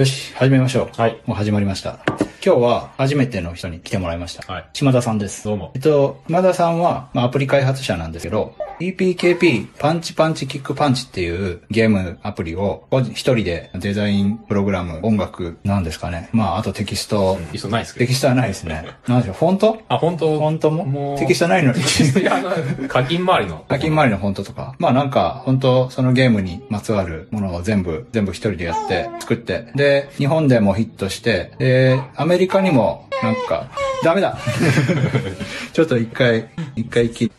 よし、始めましょう。はい。もう始まりました。今日は初めての人に来てもらいました。はい。島田さんです。どうもえっと、島田さんは、まあ、アプリ開発者なんですけど、PPKP パンチパンチキックパンチっていうゲームアプリを一人でデザイン、プログラム、音楽、なんですかね。まあ、あとテキスト。いっそないですけど。テキストはないですね。なんでしょう、フォント？あ、本当フォントも？もうテキストないの？に。いや、課金周りの。課金周りのフォントとか。まあなんか、本当そのゲームにまつわるものを全部、全部一人でやって、作って。で、日本でもヒットして、で、アメリカにも、なんか、ダメだ ちょっと一回、一回切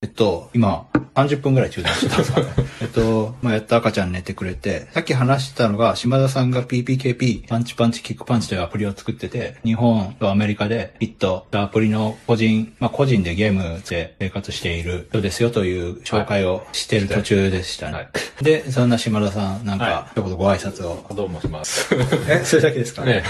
えっと、今、30分ぐらい中断してたんですかね。えっと、まあ、やった赤ちゃん寝てくれて、さっき話したのが、島田さんが PPKP、パンチパンチキックパンチというアプリを作ってて、日本とアメリカでヒットアプリの個人、まあ、個人でゲームで生活している人ですよという紹介をしている途中でしたね。はいで、そんな島田さん、なんかは、一言ご挨拶を。どうもします。え、それだけですか？ね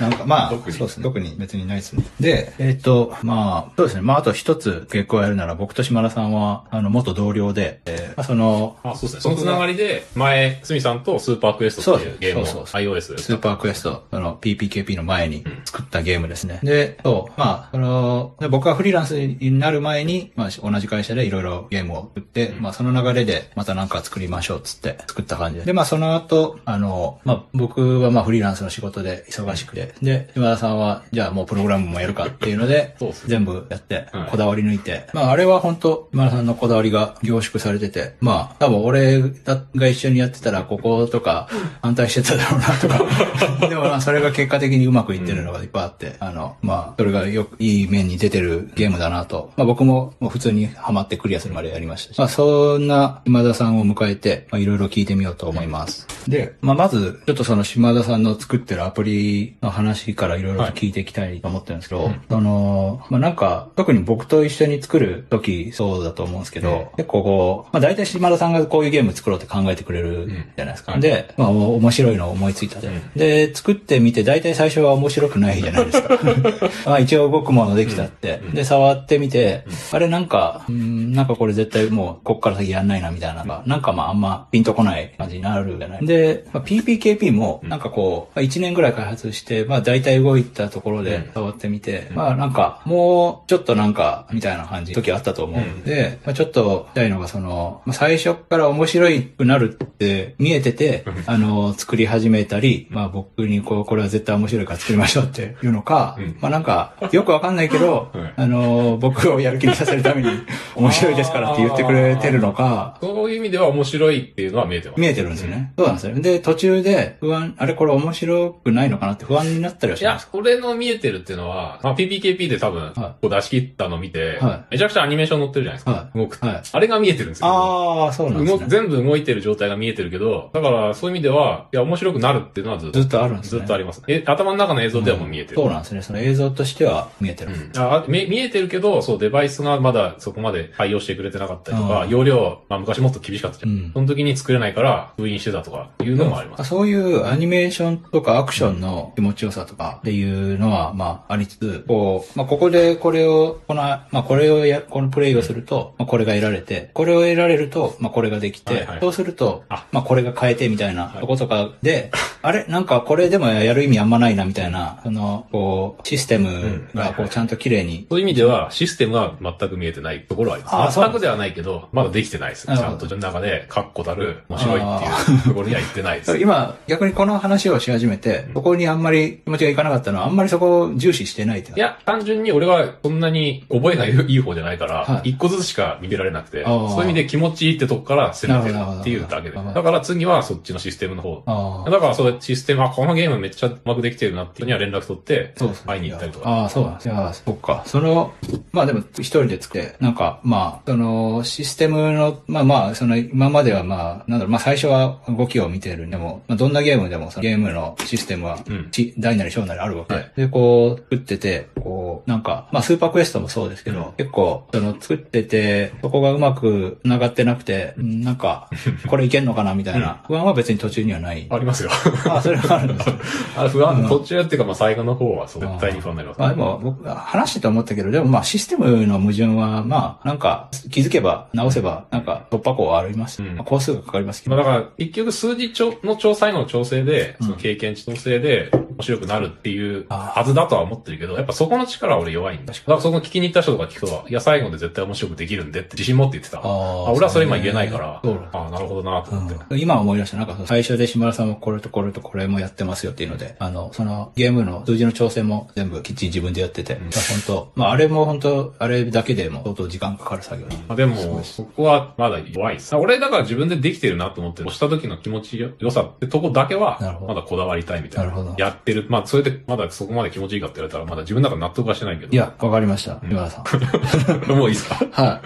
なんかまあ、特にそうですね。特に別にないですね。で、えっ、と、まあ、そうですね。まあ、あと一つ結構やるなら、僕と島田さんは、あの、元同僚で、えーまあ、その、あ、そうですね。そのつながりで、前、すみさんとスーパークエストっていうゲームを iOS スーパークエスト、あの、PPKP の前に作ったゲームですね。で、そう、まあ、その、で僕がフリーランスになる前に、まあ、同じ会社でいろいろゲームを作って、まあ、その流れで、またなんか作りましょうっつって作った感じで。で、まあ、その後、あの、まあ、僕はまあ、フリーランスの仕事で忙しくて、で、島田さんは、じゃあもうプログラムもやるかっていうのでそうっす、ね。全部やってはい、こだわり抜いて、まあ、あれは本当島田さんのこだわりが凝縮されてて、まあ、多分俺が一緒にやってたら、こことか、反対してただろうなとか。でもまあ、それが結果的にうまくいってるのがいっぱいあって、あの、まあ、それがよく、いい面に出てるゲームだなと。まあ僕も普通にハマってクリアするまでやりましたし。まあそんな島田さんを迎えて、まあいろいろ聞いてみようと思います。で、まあまず、ちょっとその島田さんの作ってるアプリの話からいろいろと聞いていきたいと思ってるんですけど、その、まあなんか、特に僕と一緒に作る時そうだと思うんですけど、結構こう、まあ大体島田さんがこういうゲーム作ろうって考えてくれるじゃないですか。うんで、まあお面白いのを思いついたで。うんで、作ってみて、大体最初は面白くないじゃないですか。まあ一応動くものできたって。で、触ってみて、あれなんか、うんなんかこれ絶対もう、こっから先やんないなみたいなのが、なんかまああんまピンとこない感じになるじゃない。で、まあ、PPKP も、なんかこう、まあ1年ぐらい開発して、まあ大体動いたところで触ってみて、まあなんか、もうちょっとなんか、みたいな感じ、時あったと思うんで、まあちょっと、したいのがその、まあ最初から面白くなるって見えてて、あの、作り始めたり、まあ僕にこう、これは絶対面白いから作りましょうっていうのか、うん。まあなんか、よくわかんないけど、はいあの、僕をやる気にさせるために、面白いですからって言ってくれてるのか、そういう意味では面白いっていうのは見えてます。見えてるんですよね。そうなんですよ。で、途中で不安、あれこれ面白くないのかなって不安になったりはいやします、これの見えてるっていうのは、まあ、PPKP で多分、はいこう出し切ったの見て、はめちゃくちゃアニメーション載ってるじゃないですか。はい動くはいあれが見えてるんですよ。ああ、そうなんですね。動全部動いてる状態が見えてるけど、だからそういう意味では、いや、面白くなるっていうのはずっと、ずっとあるんですね。ずっとあります。え、頭の中の映像ではもう見えてる。そうなんですね。その映像としては見えてる。うんあ見見えてるけど、そう、デバイスがまだそこまで対応してくれてなかったりとか、うん容量、まあ昔もっと厳しかったじゃん。うんその時に作れないから封印してたとかいうのもあります。そういうアニメーションとかアクションの気持ちよさとかっていうのは、まあ、ありつつ、こう、まあ、ここでこれを、この、まあ、これをや、このプレイをすると、まあ、これが得られて、これを得られると、まあ、これができて、はいはい。そうするとあ、まあ、これが変えてみたいなとことかで、あれ？なんかこれでもやる意味あんまないなみたいな、その、こう、システムがこう、ちゃんと綺麗に、そういう意味では、システムは全く見えてないところはあります。あ全くではないけど、まだできてないです。ちゃんと中で、確固たる、面白いっていうところには行ってないです。今、逆にこの話をし始めて、そこにあんまり気持ちがいかなかったのは、あんまりそこを重視してないっていや、単純に俺はそんなに覚えがいい方じゃないからは、い一個ずつしか見てられなくて、そういう意味で気持ちいいってとこから攻めてるっていうだけで。だから次はそっちのシステムの方。だからそうシステム、あ、このゲームめっちゃうまくできてるなっていうには連絡取って、会いに行ったりとか。ああ、そうなんです。いや、そっか。その、まあでも一人で作って、なんか、まあ、その、システムの、まあまあ、その、今まではまあ、なんだろう、まあ最初は動きを見てるんでも、まあどんなゲームでも、ゲームのシステムはうん、ち大なり小なりあるわけ。はいで、こう、作ってて、こう、なんか、まあスーパークエストもそうですけど、うん結構、その、作ってて、そこがうまく繋がってなくて、うんなんか、これいけんのかなみたいな、不安は別に途中にはない。ありますよ。あ、それはあるんです。あ不安、うん途中っていうか、まあ最後の方は絶対に不安になります。まあでも、僕、話してて思ったけど、でもまあシステムの矛盾は、まあ、なんか、気づけば、直せば、なんか、突破口はあります。うんまあ工数がかかりますけど。まあだから、結局数字調の調最後の調整で、うん。その経験値調整で面白くなるっていうあはずだとは思ってるけど、やっぱそこの力は俺弱いんだ。だからそこ聞きに行った人とか聞くと、いや最後で絶対面白くできるんでって自信持って言ってた。ああ俺はそれ今言えないから、ああ、なるほどなと思って。うん今思い出した。なんか最初で島田さんはこれとこれとこれもやってますよっていうので、あの、そのゲームの数字の調整も全部きっちり自分でやってて、本当まああれも本当あれだけでも相当時間かかる作業。まあ、でも、そこはまだ弱いです。俺だから自分でできてるなと思って、押した時の気持ちよ良さってとこだけはまだこだわりたいみたいな。なるほどやってる。まあ、それでまだそこまで気持ちいいかって言われたら、まだ自分の中で納得はしてないけど。いや、わかりました。島田さん。もういいですか？はい。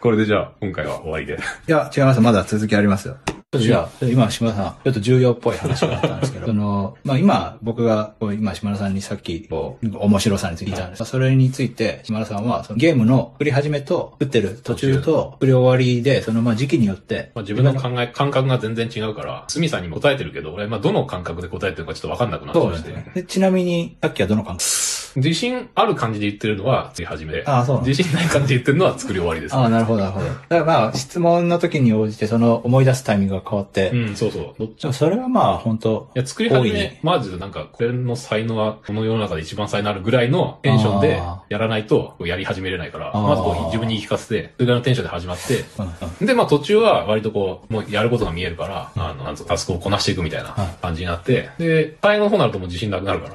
これでじゃあ、今回は終わりで。いや、違います。まだ続きありますよ。じゃあ、今、島田さん、ちょっと重要っぽい話があったんですけど、その、まあ今、僕が、今、島田さんにさっき、こう、面白さについて言ったんです。それについて、島田さんは、そのゲームの作り始めと、作ってる途中と、作り終わりで、その、まあ時期によって、まあ、自分の考え、感覚が全然違うから、スミさんにも答えてるけど、俺、まあ、どの感覚で答えてるかちょっとわかんなくなってまして。ですね。でちなみに、さっきはどの感覚？自信ある感じで言ってるのは作り始めで。ああそう自信ない感じで言ってるのは作り終わりです。ああ、なるほど、なるほど。だからまあ、質問の時に応じて、その、思い出すタイミングが変わって、うん、そうそう。どっちそれはまあ、本当いや、作り始め、まずなんか、これの才能はこの世の中で一番才能あるぐらいのテンションであやらないとやり始めれないから、まずこう自分に言い聞かせて、それぐらいのテンションで始まって、で、まあ途中は割とこう、もうやることが見えるから、あの、なんつうのタスクをこなしていくみたいなはい感じになって、で、最後の方になるともう自信なくなるか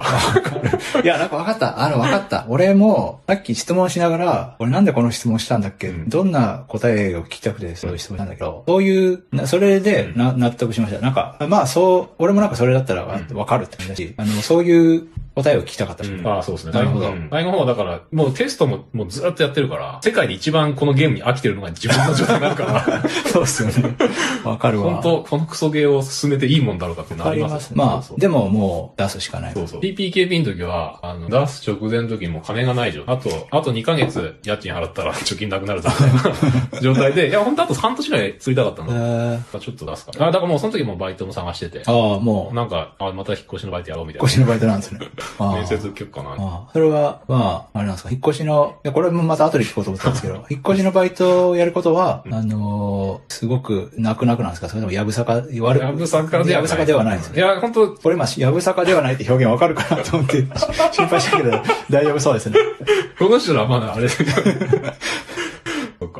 ら。いや、なんか分かった。あの、分かった。俺も、さっき質問しながら、俺なんでこの質問したんだっけ、うん。どんな答えを聞きたくてそういう質問したんだけど、そういう、なそれでな、納得しました。なんか、まあそう、俺もなんかそれだったら分かるって感じだし、あの、そういう答えを聞きたかった。うんああ、そうですね。なるほどうん最後の方はだから、もうテストももうずっとやってるから、世界で一番このゲームに飽きてるのが自分の状態になるから、そうっすよね。分かるわ。本当このクソゲーを進めていいもんだろうかってなります。まあ、そうそうでももう出すしかない。そうそう。PPKP の時は、あの、出す直前の時にもう金がない状態。あと、あと2ヶ月家賃払ったら貯金なくなるぞみたいな状態で、いや、本当あと半年ぐらい釣りたかったえの。ー、ちょっと出すから。あ、だからもうその時もバイトも探してて。ああ、もう、なんか、あ、また引っ越しのバイトやろうみたい引っ越しのバイトなんですね。面接受けようかな。ああそれは、まあ、あれなんですか、引っ越しの、いや、これもまた後で聞こうと思ったんですけど、引っ越しのバイトをやることは、あのーすごく泣く泣くなんですか？それともやぶさか、悪やぶさかではない。やぶさかではないですね。いや、本当これ今、やぶさかではないって表現わかるかなと思って、し心配したけど、大丈夫そうですね。この人らはまだあれ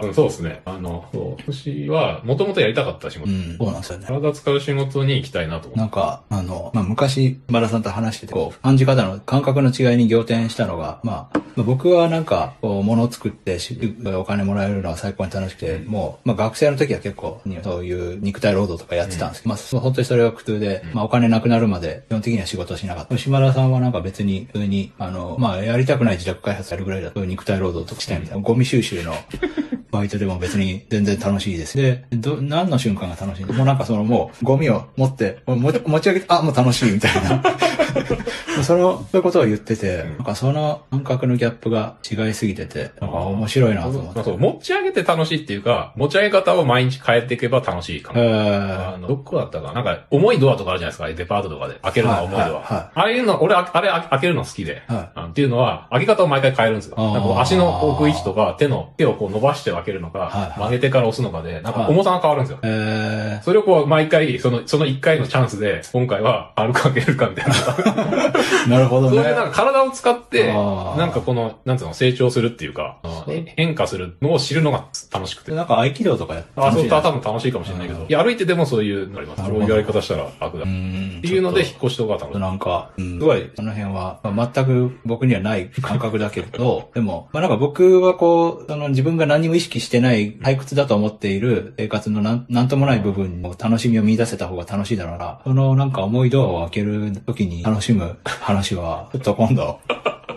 うんそうですね。あの、そう。私は、もともとやりたかった仕事。うん、そうなんですよね。体使う仕事に行きたいなと思って。なんか、あの、まあ、昔、マラさんと話してて、こう、感じ方の、感覚の違いに仰天したのが、まあ、まあ僕はなんか、こう、物を作ってし、お金もらえるのは最高に楽しくて、もう、まあ、学生の時は結構、そういう肉体労働とかやってたんですけど、まあ、そう本当にそれが苦痛で、まあ、お金なくなるまで、基本的には仕事をしなかった。島田さんはなんか別に、普通に、あの、まあ、やりたくない自宅開発やるぐらいだと、肉体労働とかしたいみたいな、ゴミ収集の、バイトでも別に全然楽しいです。で、ど、何の瞬間が楽しいもうなんかそのもう、ゴミを持って、持ち上げて、あ、もう楽しいみたいな。その、そういうことを言ってて、なんかその感覚のギャップが違いすぎてて、なんか面白いなと思って。まあそう、持ち上げて楽しいっていうか、持ち上げ方を毎日変えていけば楽しいかも。えあの、どこだったかな？なんか、重いドアとかあるじゃないですか、デパートとかで。開けるのが重いドア。はいはいはいああいうの、俺、ああれあ開けるの好きで。はいっていうのは、開け方を毎回変えるんですよ。なんか足の置く位置とか、手の、手をこう伸ばして開けるのか、曲げてから押すのかで、なんか重さが変わるんですよ。えそれをこう、毎回、その、その一回のチャンスで、今回は、歩くかけるかみたいな。ー、なるほどね。そういうなんか体を使って、なんかこの、なんつうの、成長するっていうか、変化するのを知るのが楽しくて。なんか合気道とかやってあ、そう、だ多分楽しいかもしれないけど。いや、歩いてでもそういうのあります。そういうやり方したら楽だ。うっん。ていうので、引っ越しとか楽しい。となんか、うん、すごい、その辺は、まあ、全く僕にはない感覚だけど、でも、まあなんか僕はこう、その自分が何も意識してない退屈だと思っている生活のなんなんともない部分の楽しみを見出せた方が楽しいだろうな。そのなんか重いドアを開ける時に楽しむ話は、ちょっと今度、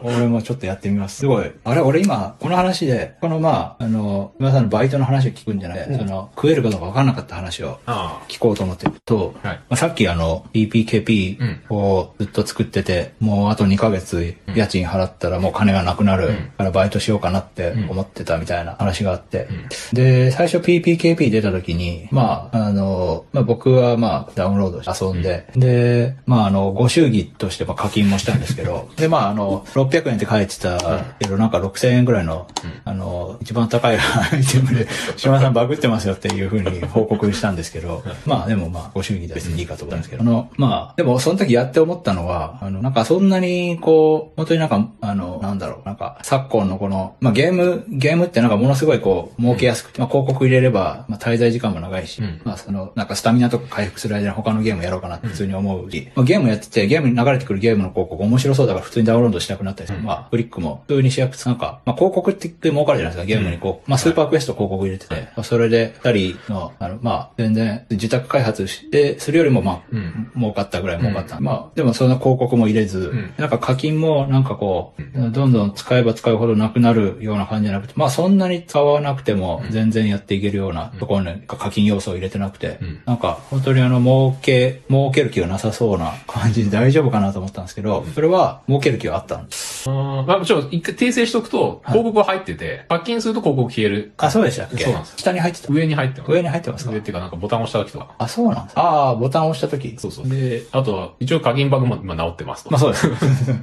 俺もちょっとやってみます。すごい。あれ、俺今、この話で、このまあ、あの、今さんのバイトの話を聞くんじゃない、その、食えるかどうか分からなかった話をあ聞こうと思って。ると、はい。まあ、さっきあの、PPKP をずっと作ってて、もうあと2ヶ月家賃払ったらもう金がなくなるからバイトしようかなって思ってたみたいな話があって、で、最初 PPKP 出た時に、まあ、あの、まあ僕はまあダウンロードして遊んで、で、まああの、ご祝儀としてまあ課金もしたんですけど、で、まああの、600円って書いてたけど、なんか6000円ぐらいの、あの、一番高い アイテムで、島田さんバグってますよっていうふうに報告したんですけど、まあでもまあ、ご祝儀で別にいいかと思ったんですけど、あの、まあ、でもその時やって思ったのは、あの、なんかそんなにこう、本当になんか、あの、なんだろう、なんか、昨今のこの、まあゲーム、ゲームってなんかものすごいこう、儲けやすくて、まあ広告入れれば、まあ滞在時間も長いし、うん。まあその、なんかスタミナとか回復する間に他のゲームやろうかなって普通に思うし、まあゲームやってて、ゲームに流れてくるゲームの広告面白そうだから普通にダウンロードしたくなったりする。まあ、フリックも普通にしやすく、なんか、まあ広告って言って儲かるじゃないですか、ゲームにこう、まあスーパークエスト広告入れてて、まあそれで二人の、あの、まあ全然自宅開発して、するよりもまあ、うん。儲かったぐらい儲かった。まあ、でもその広告も入れず、ん。なんか課金もなんかこう、どんどん使えば使うほどなくなるような感じじゃなくて、まあそんなに使わなくても全然やっていけるようなところに課金要素を入れてなくて、ん。なんか本当にあの儲け、儲ける気がなさそうな感じで大丈夫かなと思ったんですけど、それは儲ける気はあったんです。あーまあもちろん一回訂正しとくと、広告は入ってて、課金すると広告消える。あ、そうでしたっけ？そうなんです下に入ってた。上に入ってます。上に入ってますか？上っていうかなんかボタン押した時とか。あ、そうなんですああ、ボタンを押したとき。そうそう。で、あとは、一応課金バグも今治ってますと。まあそうです。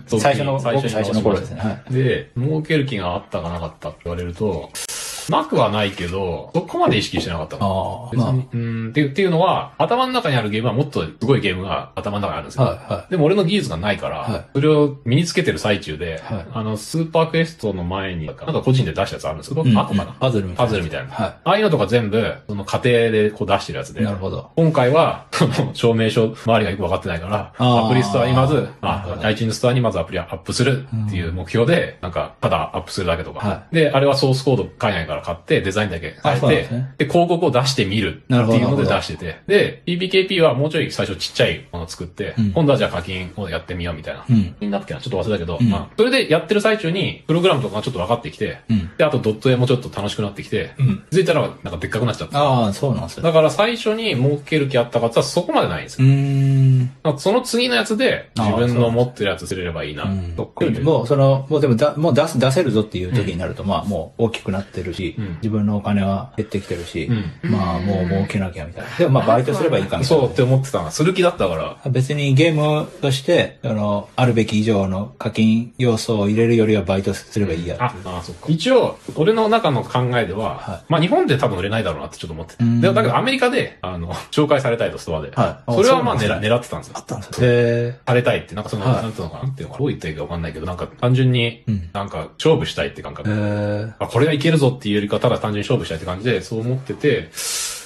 最初の、最初の頃ですね。はい。で、儲ける気があったかなかったって言われると、なくはないけど、そこまで意識してなかったの。ああ、まあ、別に、うんっていう、っていうのは、頭の中にあるゲームはもっとすごいゲームが頭の中にあるんですよ。はいはいでも俺の技術がないから、はいそれを身につけてる最中で、はいあの、スーパークエストの前に、なんか個人で出したやつあるんですけど、うん後かな、パズルみたいな。パズルみたいな。はいああいうのとか全部、その家庭でこう出してるやつで。なるほど。今回は、その、証明書、周りがよく分かってないから、アプリストアにまず、あ iTunes ストアにまずアプリをアップするっていう目標で、なんか、ただアップするだけとか。はで、あれはソースコード海外から買って、デザインだけ変えて、ですねで、広告を出してみるっていうので出してて。で、PPKP はもうちょい最初ちっちゃいものを作って、うん今度はじゃあ課金をやってみようみたいな。うん。になったっけなちょっと忘れたけど、うんまあ、それでやってる最中に、プログラムとかがちょっと分かってきて、うん。で、あとドット絵もちょっと楽しくなってきて、うん。気づいたらなんかでっかくなっちゃった。ああ、そうなんですね。だから最初に儲ける気あったかって言ったらそこまでないんですよ。うーん。その次のやつで自分の持ってるやつすれればいいな。うんとかもう、その、もうでもだ、もう出す、出せるぞっていう時になると、まあ、もう大きくなってるし、うん自分のお金は減ってきてるし、うまあ、もう儲けなきゃみたいな。でも、まあ、バイトすればいいかみたいなそうっ。て思ってたの。する気だったから。別にゲームとして、あの、あるべき以上の課金要素を入れるよりはバイトすればいいやあ、あそっか。一応、俺の中の考えでは、はいまあ日本で多分売れないだろうなってちょっと思ってて。うんでだけどアメリカで、あの、紹介されたいと、ストアで。はいそれはまあ狙あそうなんです狙ってたんですよあ。ったんですよ。へされたいって、なんかその、はいなんていうのかななんていうのどう言ったらいいかわかんないけど、なんか単純にうん、なんか勝負したいって感覚。え。へあ、これはいけるぞっていうよりか、ただ単純に勝負したいって感じで、そう思ってて、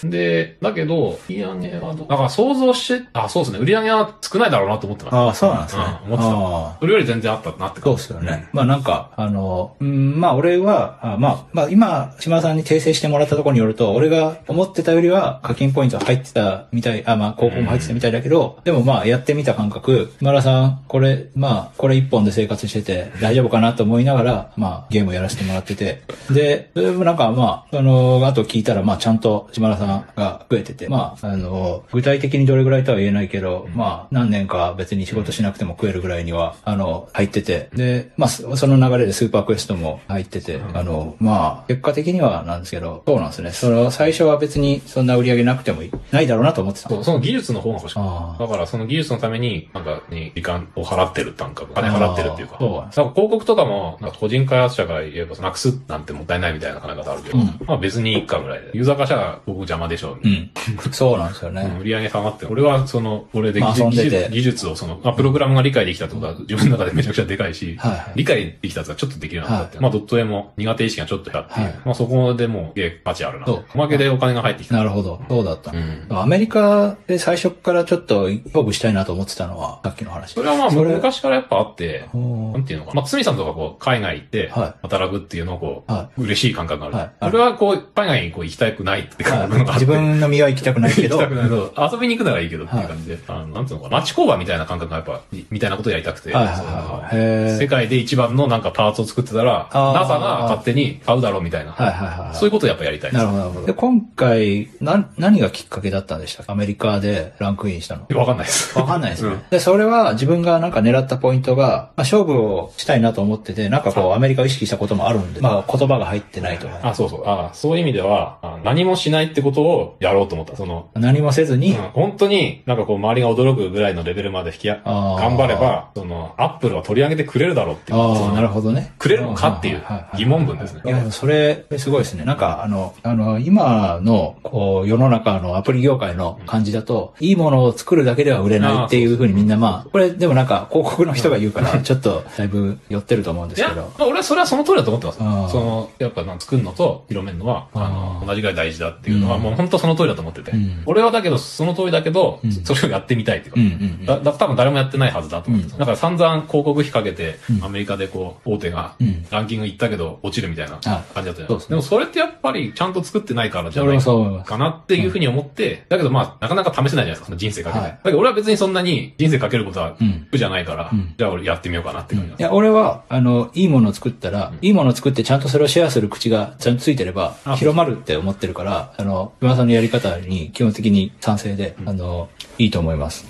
で、だけど、売り上げはどう、だから想像して、あ、そうですね、売り上げは少ないだろうなと思ってました。ああ、そうなんですね。うん思ってた。ああそれより全然あったなってそう感じですよね。まあなんか、あの、うん、まあ俺は、あまあ、まあ今、島田さんに訂正してもらったところによると、俺が思ってたよりは課金ポイント入ってたみたい、あ、まあ広告も入ってたみたいだけど、でもまあやってみた感覚、島田さん、これ、まあ、これ一本で生活してて大丈夫かなと思いながら、まあゲームをやらせてもらってて、で、それもなんかまあ、あの、あと聞いたら、まあちゃんと島田さんが増えてて、まあ、あの、具体的にどれぐらいとは言えないけど、まあ何年か別に仕事しなくても食えるぐらいには、あの、入ってて、で、まあそその流れでスーパークエストも入ってて、あの、まあ、結果的にはなんですけど、そうなんですね。その、最初は別にそんな売り上げなくてもいいないだろうなと思ってた。そうその技術の方が欲しかっあた。だからその技術のために、なんかに時間を払ってる感覚。金払ってるっていうか。そうなん広告とかも、なんか個人開発者が言えば、なくすなんてもったいないみたいな考え方あるけど、うんまあ別にいいかぐらいで。ユーザー化したら広告邪魔でしょ。うん。そうなんですよね。売り上げ下がって、俺はその、俺でまあ技術,、遊んでて技術をその、まあ、プログラムが理解できたってことは自分の中でめちゃくちゃでかいし、はいはい理解できたやつがちょっとできるようになったって、はいまあドット絵も苦手意識がちょっと減っていう、はいまあそこでもう、え価値あるな。そうおまけでお金が入ってきた。なるほど。そうだった。うんアメリカで最初からちょっと勝負したいなと思ってたのは、さっきの話。それはまあ昔からやっぱあって、なんていうのかな。まあ、つみさんとかこう、海外行ってはい、働くっていうのをこう、は嬉しい感覚覚ある。はい俺はこう、海外にこう行きたくないって感覚があって。自分の身は行きたくないけど行きた、くないけど、遊びに行くならいいけどっていう感じで、あの、なんつうのかな、町工場みたいな感覚がやっぱ、みたいなことやりたくて、はいはいはいそのへー世界で一番のなんかパーツを作ってたら、NASA が勝手に買うだろうみたいな、はいはいはい。そういうことをやっぱやりたいですなるほど、なるほど。で、今回、な、何がきっかけだったんでしたっけ？アメリカでランクインしたの。わかんないです。わかんないですね。うんで、それは自分がなんか狙ったポイントが、まあ、勝負をしたいなと思ってて、なんかこうアメリカを意識したこともあるんで、まあ言葉が入ってないとか、あ、そうそう。あそういう意味では、あ何もしないってことをやろうと思った。その、何もせずに、うん本当になんかこう周りが驚くぐらいのレベルまで引きああー頑張れば、その、アップルは取り上げてくれるだろうっていう。そああ、のなるほどね。くれるのかっていう疑問文ですねいや、それ、すごいですね。なんか、あの、あの、今の、こう、世の中のアプリ業界の感じだと、いいものを作るだけでは売れないっていうふうにみんなまあ、これでもなんか、広告の人が言うから、ちょっと、だいぶ寄ってると思うんでいや、すけど。まあ俺はそれはその通りだと思ってます。その、やっぱ作るのと広めるのは、あの、同じぐらい大事だっていうのは、うんもう本当その通りだと思ってて。うん。俺はだけど、その通りだけど、うん。それをやってみたいっていうか。だだ多分誰もやってないはずだと思ってた、うん。だから散々広告費かけて、うん。アメリカでこう、大手がうん。ランキング行ったけど落ちるみたいな感じだったじゃないでもそれってやっぱりちゃんと作ってないからじゃ俺ない。かなっていうふうに思って、だけどまあ、なかなか試せないじゃないですか、その人生かけて。はい。だけど俺は別にそんなに人生かけることはうん。苦じゃないから、うん。じゃあ俺やってみようかなって感じいや、俺は、あの、いいものを作ったら、いいものを作ってちゃんとそれをシェアする口がちゃんとついてればあ、広まるって思ってるから、あの、今さんのやり方に基本的に賛成で、あの、いいと思います。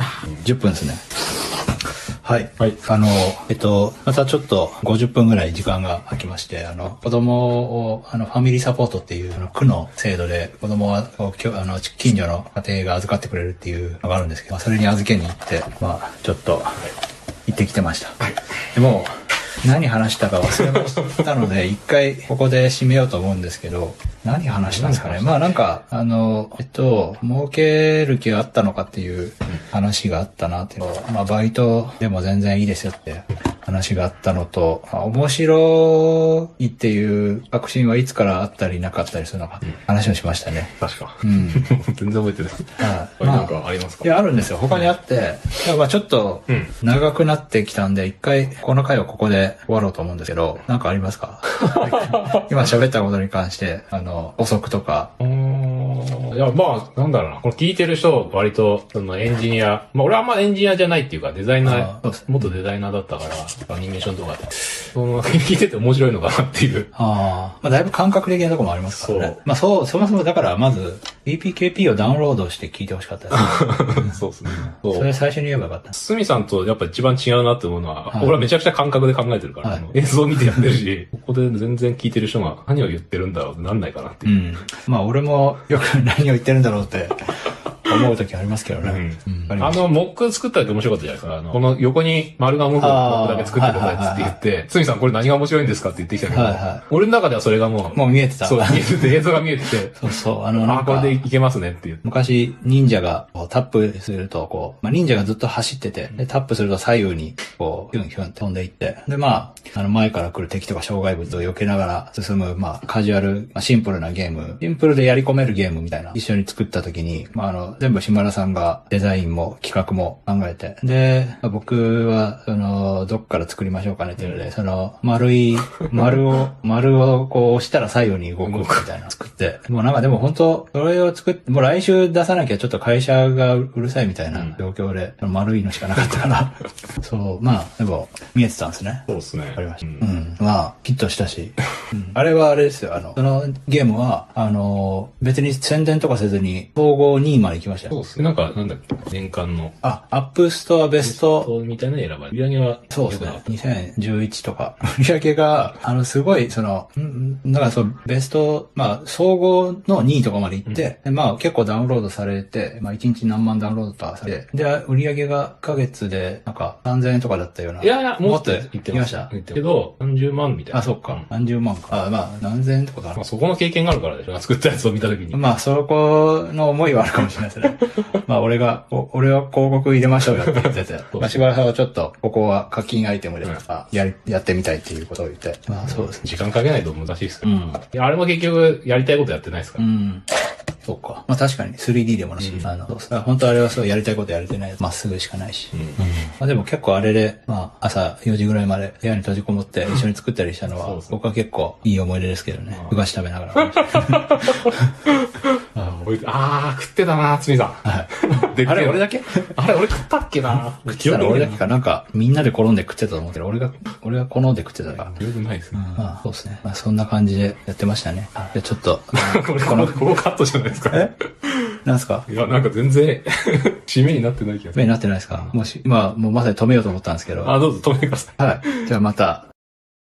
10分ですね。はい。はいあの、えっと、またちょっと50分ぐらい時間が空きまして、あの、子供を、あの、ファミリーサポートっていう、あの、区の制度で、子供は、あの、近所の家庭が預かってくれるっていうのがあるんですけど、まあそれに預けに行って、まあ、ちょっと、行ってきてました。でも、何話したか忘れましたので、一回ここで締めようと思うんですけど、何話したんですかね。まあなんか、あの、えっと、儲ける気があったのかっていう話があったなっていうのをまあバイトでも全然いいですよって話があったのと、まあ面白いっていう確信はいつからあったりなかったりするのか、話をしましたね。確か。うん。全然覚えてない。はい。はい、なんかありますか？いや、あるんですよ。他にあって、まあちょっとうん、長くなってきたんで、一回、この回はここで終わろうと思うんですけど、なんかありますか？今喋ったことに関して、あの、補足とか。いや、まあ、なんだろうな。この聞いてる人、割と、そのエンジニア、まあ俺はあんまエンジニアじゃないっていうか、デザイナあー元デザイナーだったから、アニメーションとかで、その、聞いてて面白いのかなっていう。ああ、まあだいぶ感覚的なところもありますからねそう。まあそう、そもそもだからまず、BPKP をダウンロードして聞いてほしかった ですね。そうですね。そ。それ最初に言えばよかった。すみさんとやっぱ一番違うなって思うのは、はい俺はめちゃくちゃ感覚で考えてるから、はい映像を見てやってるし、ここで全然聞いてる人が何を言ってるんだろうってなんないかなっていう。うん。まあ俺もよく何を言ってるんだろうって。思う時ありますけどね。うんあの、モック作った時面白かったじゃないですか。あの、この横に丸が動くモックだけ作ってくださいって言って、つみさんこれ何が面白いんですかって言ってきたけど、俺の中ではそれがもう、もう見えてた。そう、見えてて、映像が見えてて、そうそう。あの、なあ、これんか、でいけますねっていう。昔、忍者がタップすると、こう、まあ、忍者がずっと走ってて、で、タップすると左右に、こう、ヒュンヒュン飛んでいって、で、まあ、あの、前から来る敵とか障害物を避けながら進む、まあ、カジュアル、まあ、シンプルなゲーム、シンプルでやり込めるゲームみたいな、一緒に作った時に、まあ、あの、全部島田さんがデザインも企画も考えて、で、まあ僕は、その、どっから作りましょうかねっていうので、その、丸い、丸を、丸をこう押したら左右に動くみたいなの作って、もうなんかでも本当、それを作って、もう来週出さなきゃちょっと会社がうるさいみたいな状況で、その丸いのしかなかったから、そう、まあ、でも、見えてたんですね。そうですね。わかりました。ううんん。まあ、ヒットしたし。うんあれはあれですよ。あの、そのゲームは、あの、別に宣伝とかせずに、統合2位まで行きましたよ。そうですね。なんか、なんだっけ、年間の、あ、アップストアベストみたいなの選ばれる。売り上げは、そうですね。2011とか。売り上げが、あの、すごい、その、んんだからそう、ベスト、まあ、総合の2位とかまで行って、でまあ、結構ダウンロードされて、まあ、1日何万ダウンロードとかされて、で、売り上げが1ヶ月で、なんか、3000円とかだったような。た。いやいや、もっともっと言ってまし言ってましたけど、30万みたいな。あ、そっかん。何十万か。あ、まあ、何千円とかかなまあ、。そこの経験があるからでしょ。作ったやつを見たときに。まあ、そこの思いはあるかもしれない まあ、俺が、お俺は広告入れましょうよって言ってて、まあ、しばらくはちょっと、ここは課金アイテムで、うんあやり、やってみたいっていうことを言って。まあ、そうですね。時間かけないと難しいですから。うんいや、あれも結局、やりたいことやってないですから。うん。そうか。まあ確かに 3D でもなし、あの、そうそう本当あれはそうやりたいことやれてない。まっすぐしかないし。まあでも結構あれで、まあ朝4時ぐらいまで部屋に閉じこもって一緒に作ったりしたのは、僕は結構いい思い出ですけどね。ふがし食べながら。覚えてあー、食ってたな、つみさん。はい。でっけえあれ俺だけ？あれ、俺食ったっけな食ってたら俺だけかなんかみんなで転んで食ってたと思うけど、俺が、俺が転んで食ってたから。記憶ないですね。まあそうですね。まあそんな感じでやってましたね。でちょっと、これ、この、ここカットじゃないですか。え？なんすか？いや、なんか全然、締めになってない気がする。目になってないですか？もし、今もうまさに止めようと思ったんですけど。あ、どうぞ止めてください。はい。じゃあまた